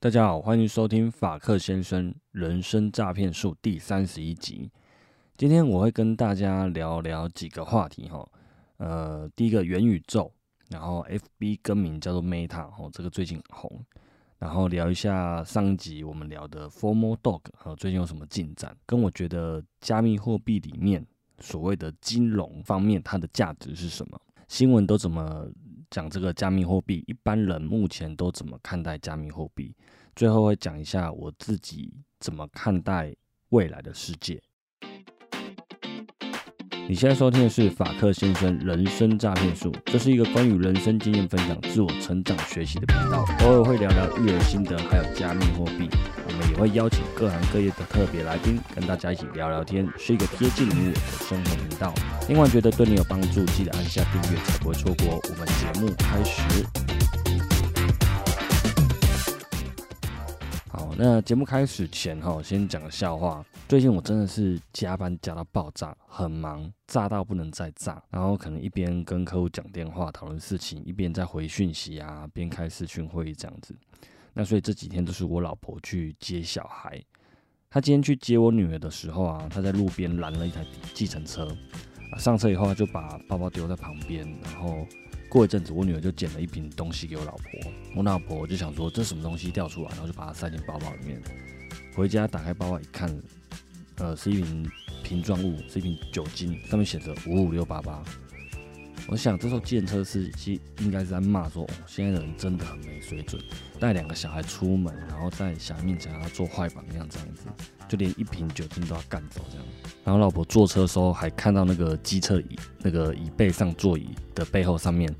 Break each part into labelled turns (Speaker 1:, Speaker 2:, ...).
Speaker 1: 大家好，欢迎收听法克先生人生诈骗术第三十一集。今天我会跟大家聊聊几个话题哈。呃，第一个元宇宙，然后 FB 更名叫做 Meta 哦，这个最近红。然后聊一下上一集我们聊的 Formal Dog 和最近有什么进展，跟我觉得加密货币里面所谓的金融方面它的价值是什么？新闻都怎么讲这个加密货币？一般人目前都怎么看待加密货币？最后会讲一下我自己怎么看待未来的世界。你现在收听的是法克先生人生诈骗术，这是一个关于人生经验分享、自我成长学习的频道，偶尔会聊聊育儿心得，还有加密货币。我们也会邀请各行各业的特别来宾，跟大家一起聊聊天，是一个贴近你我的生活频道。另外，觉得对你有帮助，记得按下订阅，才不会错过我们节目开始。好那节目开始前哈，先讲个笑话。最近我真的是加班加到爆炸，很忙，炸到不能再炸。然后可能一边跟客户讲电话讨论事情，一边在回讯息啊，边开视讯会议这样子。那所以这几天都是我老婆去接小孩。她今天去接我女儿的时候啊，她在路边拦了一台计程车，上车以后就把包包丢在旁边，然后。过一阵子，我女儿就捡了一瓶东西给我老婆。我老婆就想说这什么东西掉出来，然后就把它塞进包包里面。回家打开包包一看，呃，是一瓶瓶状物，是一瓶酒精，上面写着五五六八八。我想这时候计程车司机应该是在骂说，哦现在的人真的很没水准，带两个小孩出门，然后在小孩面前要做坏榜样这样子，就连一瓶酒精都要干走这样。然后老婆坐车的时候还看到那个机车椅那个椅背上座椅的背后上面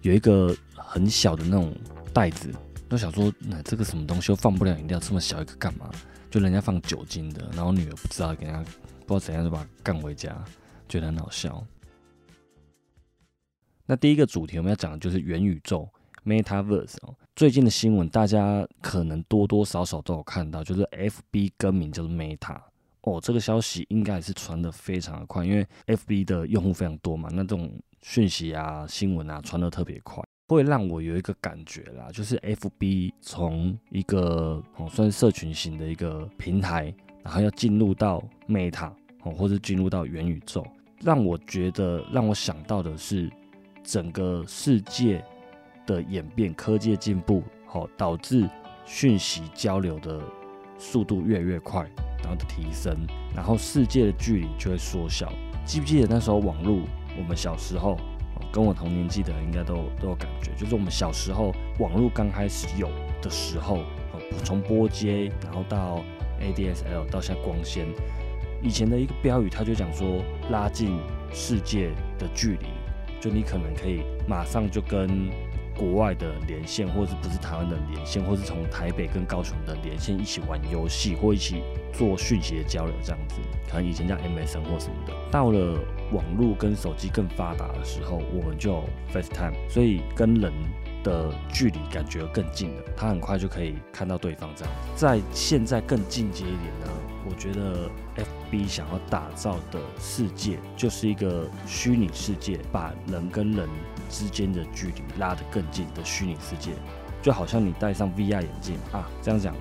Speaker 1: 有一个很小的那种袋子，都想说那这个什么东西又放不了饮料，这么小一个干嘛？就人家放酒精的，然后女儿不知道给人家不知道怎样就把干回家，觉得很好笑。那第一个主题我们要讲的就是元宇宙 （Metaverse） 哦。最近的新闻大家可能多多少少都有看到，就是 FB 更名叫做 Meta 哦。这个消息应该也是传的非常的快，因为 FB 的用户非常多嘛，那这种讯息啊、新闻啊传的特别快，会让我有一个感觉啦，就是 FB 从一个哦算是社群型的一个平台，然后要进入到 Meta 哦，或者进入到元宇宙，让我觉得让我想到的是。整个世界的演变，科技的进步，好导致讯息交流的速度越来越快，然后的提升，然后世界的距离就会缩小。记不记得那时候网络？我们小时候，跟我同年纪的应该都都有感觉，就是我们小时候网络刚开始有的时候，从拨接，然后到 ADSL，到现在光纤，以前的一个标语，他就讲说拉近世界的距离。就你可能可以马上就跟国外的连线，或者不是台湾的连线，或是从台北跟高雄的连线一起玩游戏，或一起做讯息的交流，这样子。可能以前叫 MSN 或什么的。到了网络跟手机更发达的时候，我们就 FaceTime，所以跟人的距离感觉更近了。他很快就可以看到对方这样。在现在更进阶一点呢，我觉得。FB 想要打造的世界就是一个虚拟世界，把人跟人之间的距离拉得更近的虚拟世界，就好像你戴上 VR 眼镜啊，这样讲，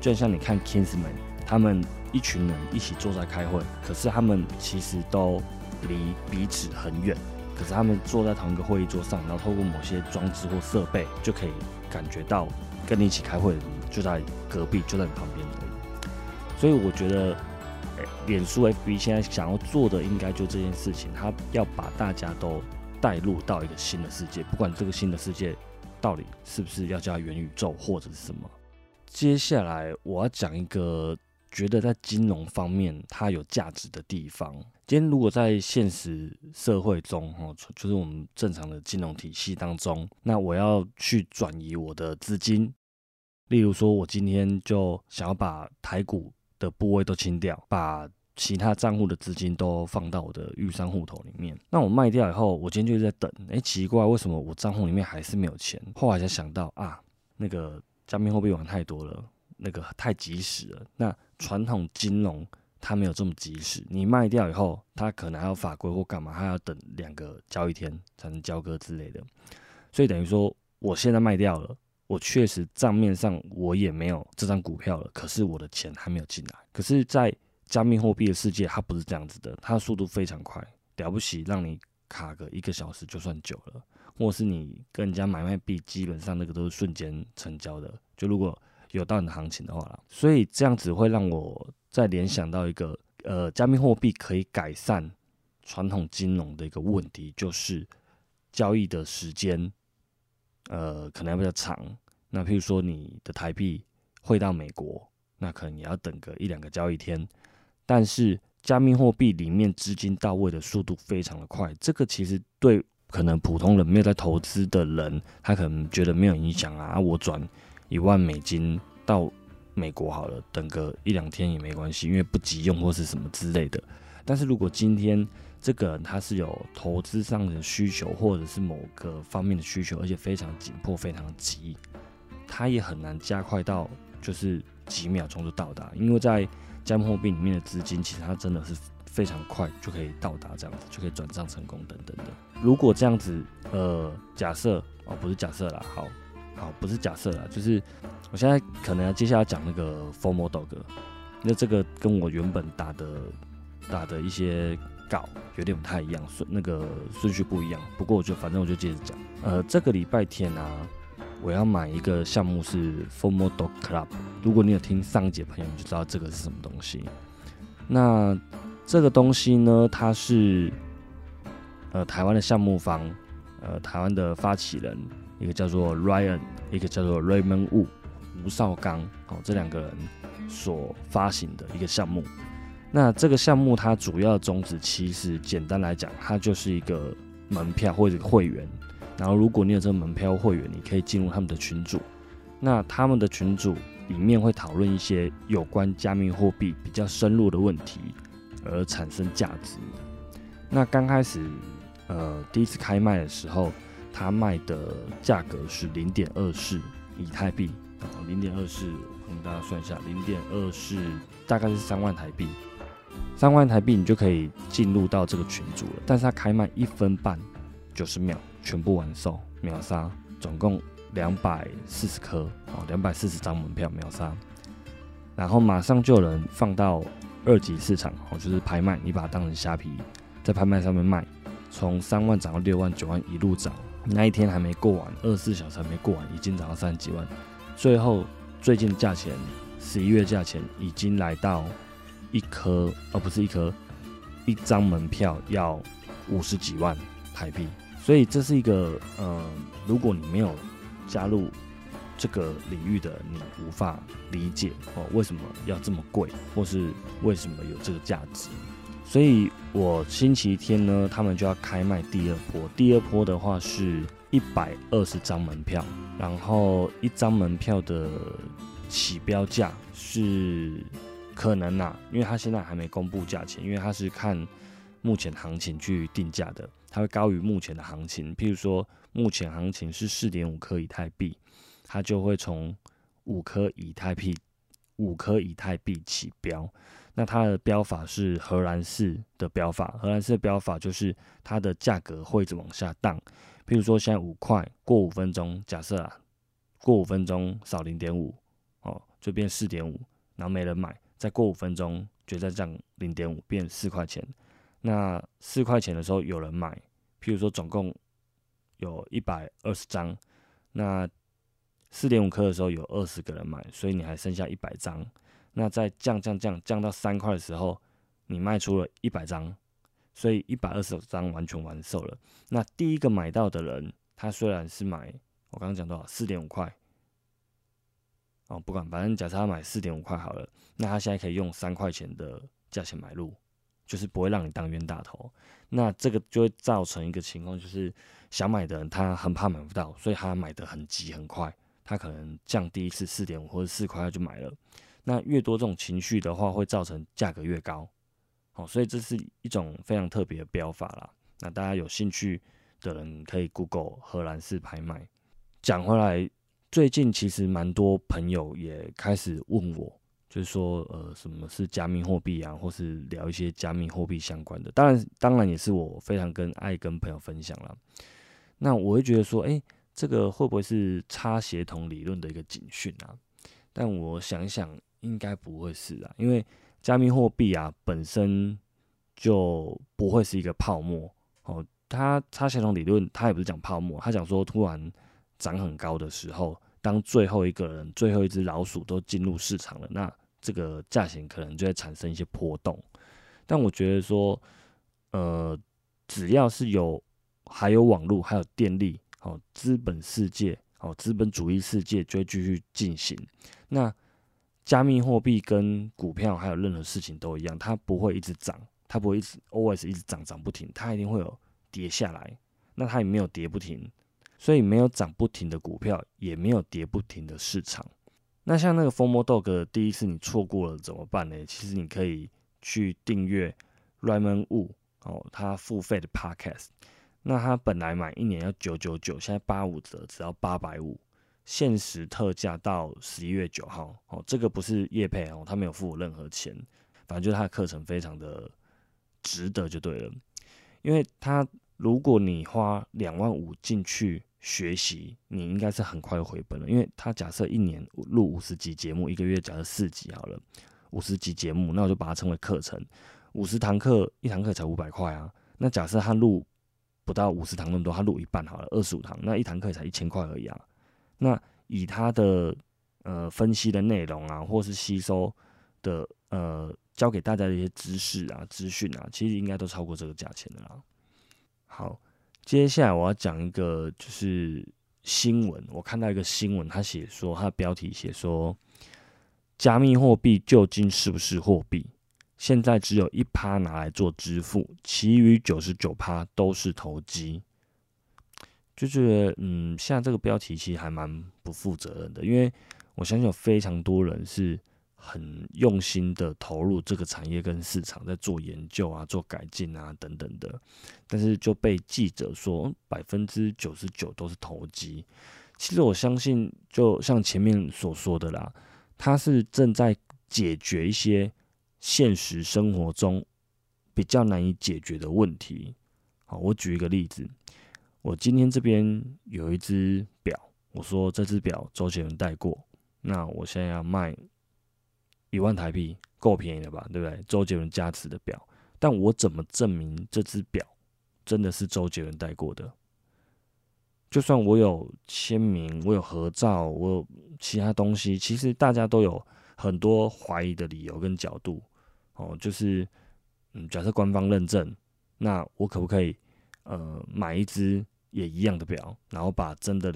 Speaker 1: 就像你看 Kingsman，他们一群人一起坐在开会，可是他们其实都离彼此很远，可是他们坐在同一个会议桌上，然后透过某些装置或设备，就可以感觉到跟你一起开会的人就在隔壁，就在你旁边。所以我觉得。脸书 FB 现在想要做的应该就这件事情，他要把大家都带入到一个新的世界，不管这个新的世界到底是不是要叫元宇宙或者是什么。接下来我要讲一个觉得在金融方面它有价值的地方。今天如果在现实社会中，哈，就是我们正常的金融体系当中，那我要去转移我的资金，例如说我今天就想要把台股。的部位都清掉，把其他账户的资金都放到我的预算户头里面。那我卖掉以后，我今天就在等。哎，奇怪，为什么我账户里面还是没有钱？后来才想到啊，那个加密货币玩太多了，那个太及时了。那传统金融它没有这么及时，你卖掉以后，它可能还要法规或干嘛，还要等两个交易天才能交割之类的。所以等于说，我现在卖掉了，我确实账面上我也没有这张股票了，可是我的钱还没有进来。可是，在加密货币的世界，它不是这样子的，它速度非常快，了不起，让你卡个一个小时就算久了，或是你跟人家买卖币，基本上那个都是瞬间成交的。就如果有到你的行情的话啦，所以这样子会让我再联想到一个，呃，加密货币可以改善传统金融的一个问题，就是交易的时间，呃，可能比较长。那譬如说你的台币汇到美国，那可能也要等个一两个交易天。但是加密货币里面资金到位的速度非常的快，这个其实对可能普通人没有在投资的人，他可能觉得没有影响啊。我转一万美金到美国好了，等个一两天也没关系，因为不急用或是什么之类的。但是如果今天这个人他是有投资上的需求，或者是某个方面的需求，而且非常紧迫、非常急，他也很难加快到就是几秒钟就到达，因为在加密货币里面的资金，其实它真的是非常快就可以到达，这样子就可以转账成功等等的。如果这样子，呃，假设哦，不是假设啦，好，好，不是假设啦，就是我现在可能要接下来讲那个 Formal Dog，那这个跟我原本打的打的一些稿有点不太一样，顺那个顺序不一样。不过我就反正我就接着讲，呃，这个礼拜天啊。我要买一个项目是 Formal Dog Club。如果你有听上一节朋友，你就知道这个是什么东西。那这个东西呢，它是呃台湾的项目方，呃台湾的发起人，一个叫做 Ryan，一个叫做 Raymond Wu，吴少刚，哦这两个人所发行的一个项目。那这个项目它主要宗旨其实简单来讲，它就是一个门票或者会员。然后，如果你有这个门票会员，你可以进入他们的群组。那他们的群组里面会讨论一些有关加密货币比较深入的问题，而产生价值。那刚开始，呃，第一次开卖的时候，他卖的价格是零点二四以太币啊，零点二四，我跟大家算一下，零点二四大概是三万台币。三万台币你就可以进入到这个群组了。但是它开卖一分半，九十秒。全部完售秒杀，总共两百四十颗哦，两百四十张门票秒杀，然后马上就有人放到二级市场哦，就是拍卖，你把它当成虾皮，在拍卖上面卖，从三万涨到六万、九万一路涨，那一天还没过完，二十四小时还没过完，已经涨到三十几万，最后最近价钱十一月价钱已经来到一颗，而不是一颗，一张门票要五十几万台币。所以这是一个，呃，如果你没有加入这个领域的，你无法理解哦，为什么要这么贵，或是为什么有这个价值。所以我星期天呢，他们就要开卖第二波，第二波的话是一百二十张门票，然后一张门票的起标价是可能呐，因为他现在还没公布价钱，因为他是看目前行情去定价的。它会高于目前的行情，譬如说目前行情是四点五颗以太币，它就会从五颗以太币五颗以太币起标。那它的标法是荷兰式的标法，荷兰式的标法就是它的价格会一直往下荡。譬如说现在五块，过五分钟，假设啊，过五分钟少零点五，哦，就变四点五，然后没人买，再过五分钟就再降零点五，变四块钱。那四块钱的时候有人买，譬如说总共有一百二十张，那四点五颗的时候有二十个人买，所以你还剩下一百张。那在降降降降到三块的时候，你卖出了一百张，所以一百二十张完全完售了。那第一个买到的人，他虽然是买我刚刚讲多少四点五块，哦不管，反正假设他买四点五块好了，那他现在可以用三块钱的价钱买入。就是不会让你当冤大头，那这个就会造成一个情况，就是想买的人他很怕买不到，所以他买的很急很快，他可能降低一次四点五或者四块他就买了。那越多这种情绪的话，会造成价格越高。好，所以这是一种非常特别的标法啦。那大家有兴趣的人可以 Google 荷兰式拍卖。讲回来，最近其实蛮多朋友也开始问我。就是说，呃，什么是加密货币啊，或是聊一些加密货币相关的，当然，当然也是我非常跟爱跟朋友分享了。那我会觉得说，哎，这个会不会是差协同理论的一个警讯啊？但我想一想，应该不会是啊，因为加密货币啊本身就不会是一个泡沫哦。它差协同理论，它也不是讲泡沫，它讲说突然涨很高的时候，当最后一个人、最后一只老鼠都进入市场了，那这个价钱可能就会产生一些波动。但我觉得说，呃，只要是有还有网络，还有电力，哦，资本世界，哦，资本主义世界就会继续进行。那加密货币跟股票还有任何事情都一样，它不会一直涨，它不会一直 always 一直涨涨不停，它一定会有跌下来。那它也没有跌不停，所以没有涨不停的股票，也没有跌不停的市场。那像那个疯魔 dog 第一次你错过了怎么办呢？其实你可以去订阅 Raymond Wu 哦，他付费的 podcast。那他本来买一年要九九九，现在八五折，只要八百五，限时特价到十一月九号。哦，这个不是叶配哦，他没有付我任何钱，反正就是他的课程非常的值得就对了。因为他如果你花两万五进去学习，你应该是很快回本了。因为他假设一年录五十集节目，一个月假设四集好了，五十集节目，那我就把它称为课程。五十堂课，一堂课才五百块啊。那假设他录不到五十堂那么多，他录一半好了，二十五堂，那一堂课才一千块而已啊。那以他的呃分析的内容啊，或是吸收的呃教给大家的一些知识啊、资讯啊，其实应该都超过这个价钱的啦。好，接下来我要讲一个就是新闻，我看到一个新闻，他写说，他的标题写说，加密货币究竟是不是货币？现在只有一趴拿来做支付，其余九十九趴都是投机。就觉得，嗯，现在这个标题其实还蛮不负责任的，因为我相信有非常多人是很用心的投入这个产业跟市场，在做研究啊、做改进啊等等的，但是就被记者说百分之九十九都是投机。其实我相信，就像前面所说的啦，他是正在解决一些。现实生活中比较难以解决的问题，好，我举一个例子，我今天这边有一只表，我说这只表周杰伦戴过，那我现在要卖一万台币，够便宜了吧，对不对？周杰伦加持的表，但我怎么证明这只表真的是周杰伦戴过的？就算我有签名，我有合照，我有其他东西，其实大家都有很多怀疑的理由跟角度。哦，就是，嗯，假设官方认证，那我可不可以，呃，买一只也一样的表，然后把真的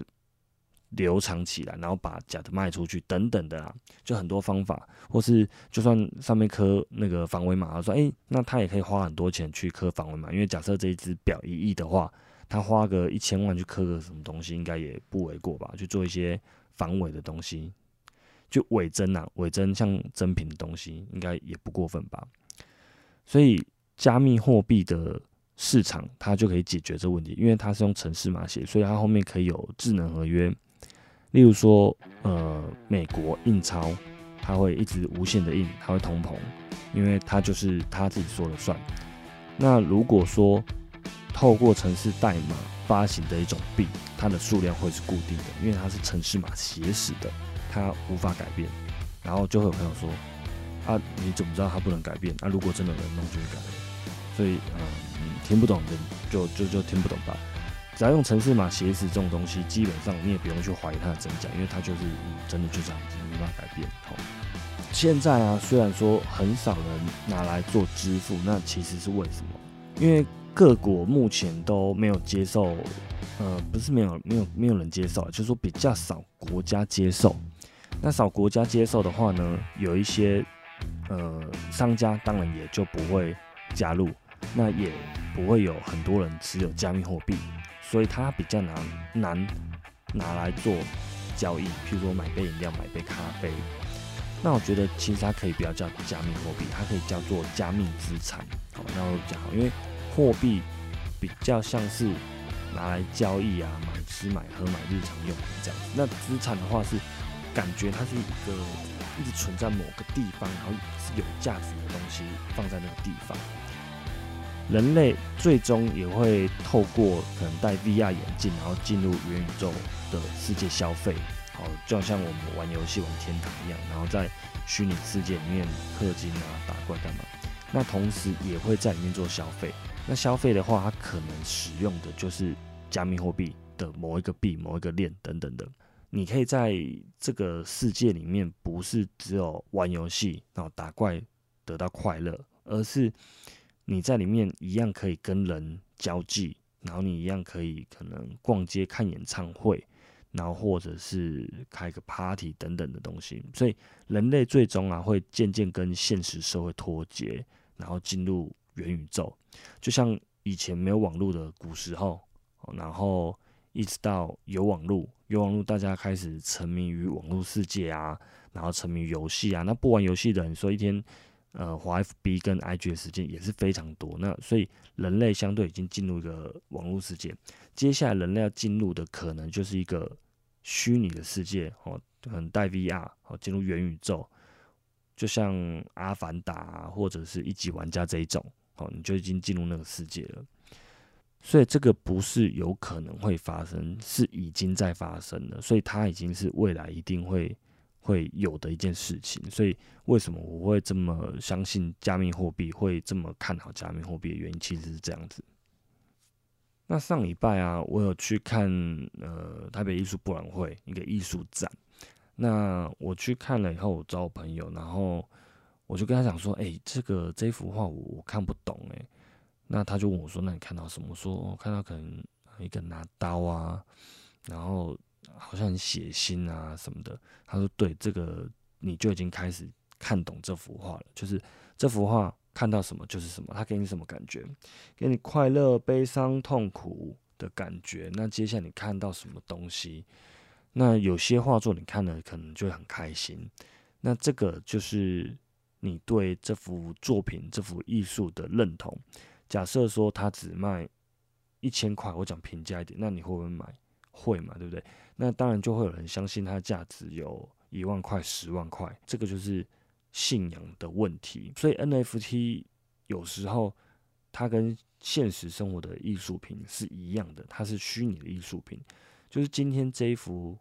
Speaker 1: 留藏起来，然后把假的卖出去，等等的啊，就很多方法，或是就算上面刻那个防伪码，说，哎，那他也可以花很多钱去刻防伪码，因为假设这一只表一亿的话，他花个一千万去刻个什么东西，应该也不为过吧？去做一些防伪的东西。就伪真呐，伪真像真品的东西，应该也不过分吧。所以加密货币的市场，它就可以解决这问题，因为它是用程式码写，所以它后面可以有智能合约。例如说，呃，美国印钞，它会一直无限的印，它会通膨，因为它就是它自己说了算。那如果说透过城市代码发行的一种币，它的数量会是固定的，因为它是城市码写死的。它无法改变，然后就会有朋友说：“啊，你怎么知道它不能改变？啊，如果真的能弄，就去改。”所以，嗯，听不懂的就就就听不懂吧。只要用城市码写死这种东西，基本上你也不用去怀疑它的真假，因为它就是真的就这样子，没办法改变。现在啊，虽然说很少人拿来做支付，那其实是为什么？因为各国目前都没有接受，呃，不是没有没有没有人接受，就是说比较少国家接受。那少国家接受的话呢，有一些呃商家当然也就不会加入，那也不会有很多人持有加密货币，所以它比较难难拿来做交易。譬如说买杯饮料、买杯咖啡，那我觉得其实它可以不要叫加密货币，它可以叫做加密资产，好，那会比较好，因为货币比较像是拿来交易啊，买吃买喝买日常用品这样子，那资产的话是。感觉它是一个一直存在某个地方，然后有价值的东西放在那个地方。人类最终也会透过可能戴 VR 眼镜，然后进入元宇宙的世界消费。好，就像我们玩游戏玩天堂一样，然后在虚拟世界里面氪金啊、打怪干嘛。那同时也会在里面做消费。那消费的话，它可能使用的就是加密货币的某一个币、某一个链等等的。你可以在这个世界里面，不是只有玩游戏然后打怪得到快乐，而是你在里面一样可以跟人交际，然后你一样可以可能逛街、看演唱会，然后或者是开个 party 等等的东西。所以人类最终啊，会渐渐跟现实社会脱节，然后进入元宇宙。就像以前没有网络的古时候，然后一直到有网络，有网络大家开始沉迷于网络世界啊，然后沉迷游戏啊。那不玩游戏的人说一天，呃，滑 FB 跟 IG 的时间也是非常多。那所以人类相对已经进入一个网络世界，接下来人类要进入的可能就是一个虚拟的世界哦，可能带 VR 哦，进入元宇宙，就像阿凡达或者是一级玩家这一种。哦，你就已经进入那个世界了，所以这个不是有可能会发生，是已经在发生了，所以它已经是未来一定会会有的一件事情。所以为什么我会这么相信加密货币，会这么看好加密货币的原因，其实是这样子。那上礼拜啊，我有去看呃台北艺术博览会一个艺术展，那我去看了以后，我找我朋友，然后。我就跟他讲说，哎，这个这幅画我我看不懂，哎，那他就问我说，那你看到什么？我说我看到可能一个拿刀啊，然后好像很血腥啊什么的。他说，对，这个你就已经开始看懂这幅画了，就是这幅画看到什么就是什么，他给你什么感觉？给你快乐、悲伤、痛苦的感觉。那接下来你看到什么东西？那有些画作你看了可能就很开心，那这个就是。你对这幅作品、这幅艺术的认同，假设说它只卖一千块，我讲平价一点，那你会不会买？会嘛，对不对？那当然就会有人相信它的价值有一万块、十万块，这个就是信仰的问题。所以 NFT 有时候它跟现实生活的艺术品是一样的，它是虚拟的艺术品，就是今天这一幅。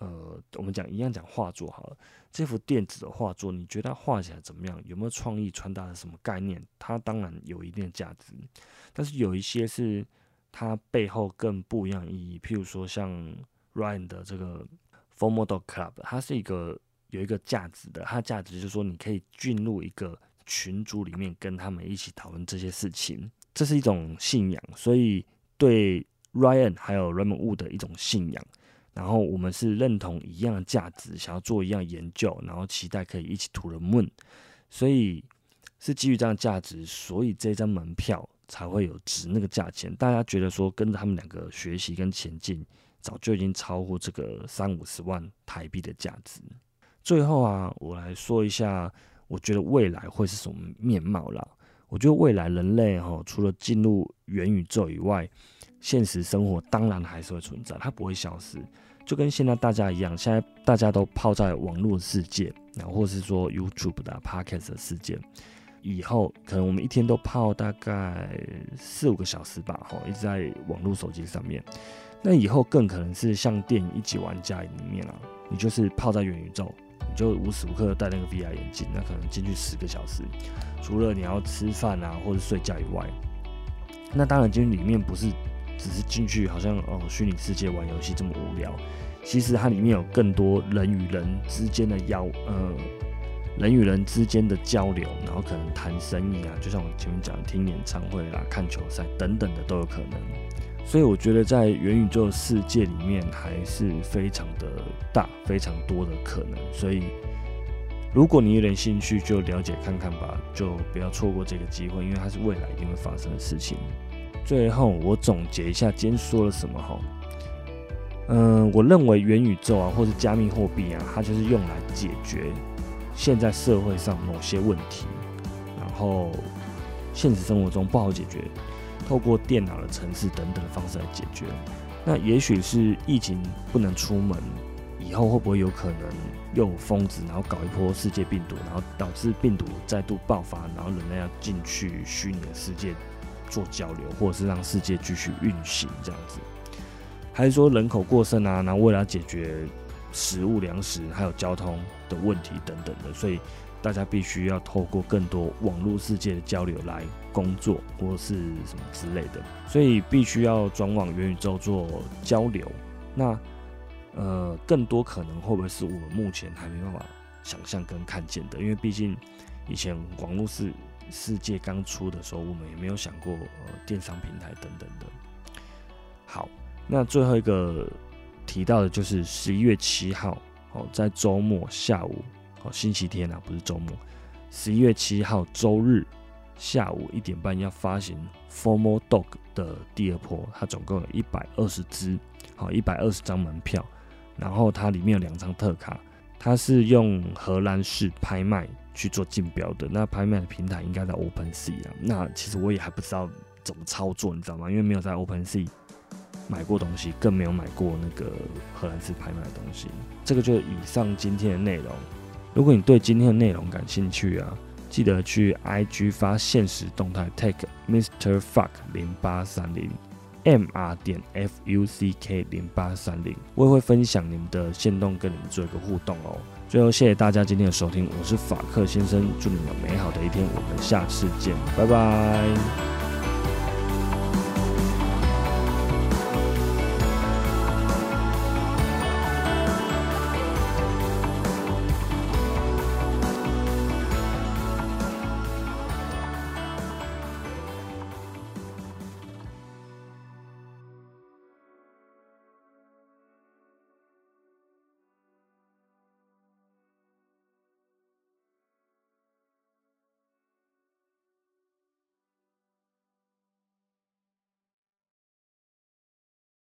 Speaker 1: 呃，我们讲一样讲画作好了，这幅电子的画作，你觉得画起来怎么样？有没有创意？传达了什么概念？它当然有一定的价值，但是有一些是它背后更不一样意义。譬如说像 Ryan 的这个 f o r Model Club，它是一个有一个价值的，它价值就是说你可以进入一个群组里面跟他们一起讨论这些事情，这是一种信仰，所以对 Ryan 还有 Raymond Wu 的一种信仰。然后我们是认同一样价值，想要做一样研究，然后期待可以一起图人问，所以是基于这样价值，所以这张门票才会有值那个价钱。大家觉得说跟着他们两个学习跟前进，早就已经超乎这个三五十万台币的价值。最后啊，我来说一下，我觉得未来会是什么面貌啦？我觉得未来人类哈，除了进入元宇宙以外，现实生活当然还是会存在，它不会消失，就跟现在大家一样，现在大家都泡在网络世界，然后或是说 YouTube 的 Podcast 的世界，以后可能我们一天都泡大概四五个小时吧，哈，一直在网络手机上面。那以后更可能是像电影一级玩家里面啊，你就是泡在元宇宙，你就无时无刻戴那个 VR 眼镜，那可能进去十个小时，除了你要吃饭啊或者睡觉以外，那当然进去里面不是。只是进去好像哦，虚拟世界玩游戏这么无聊。其实它里面有更多人与人之间的交，呃，人与人之间的交流，然后可能谈生意啊，就像我前面讲，听演唱会啦、看球赛等等的都有可能。所以我觉得在元宇宙世界里面还是非常的大，非常多的可能。所以如果你有点兴趣，就了解看看吧，就不要错过这个机会，因为它是未来一定会发生的事情。最后，我总结一下今天说了什么哈。嗯，我认为元宇宙啊，或者加密货币啊，它就是用来解决现在社会上某些问题，然后现实生活中不好解决，透过电脑的程式等等的方式来解决。那也许是疫情不能出门，以后会不会有可能又疯子，然后搞一波世界病毒，然后导致病毒再度爆发，然后人类要进去虚拟的世界？做交流，或者是让世界继续运行这样子。还是说人口过剩啊，然后为了解决食物、粮食还有交通的问题等等的，所以大家必须要透过更多网络世界的交流来工作或是什么之类的，所以必须要转往元宇宙做交流。那呃，更多可能会不会是我们目前还没办法想象跟看见的？因为毕竟以前网络世世界刚出的时候，我们也没有想过呃电商平台等等的。好。那最后一个提到的就是十一月七号哦，在周末下午哦，星期天啊，不是周末，十一月七号周日下午一点半要发行 Formal Dog 的第二波，它总共有一百二十支，好一百二十张门票，然后它里面有两张特卡，它是用荷兰式拍卖去做竞标的，那拍卖的平台应该在 Open Sea 啊，那其实我也还不知道怎么操作，你知道吗？因为没有在 Open Sea。买过东西，更没有买过那个荷兰式拍卖的东西。这个就是以上今天的内容。如果你对今天的内容感兴趣啊，记得去 IG 发现实动态 take Mr Fuck 零八三零 M R 点 F U C K 零八三零，我也会分享你们的线动，跟你们做一个互动哦。最后，谢谢大家今天的收听，我是法克先生，祝你们美好的一天，我们下次见，拜拜。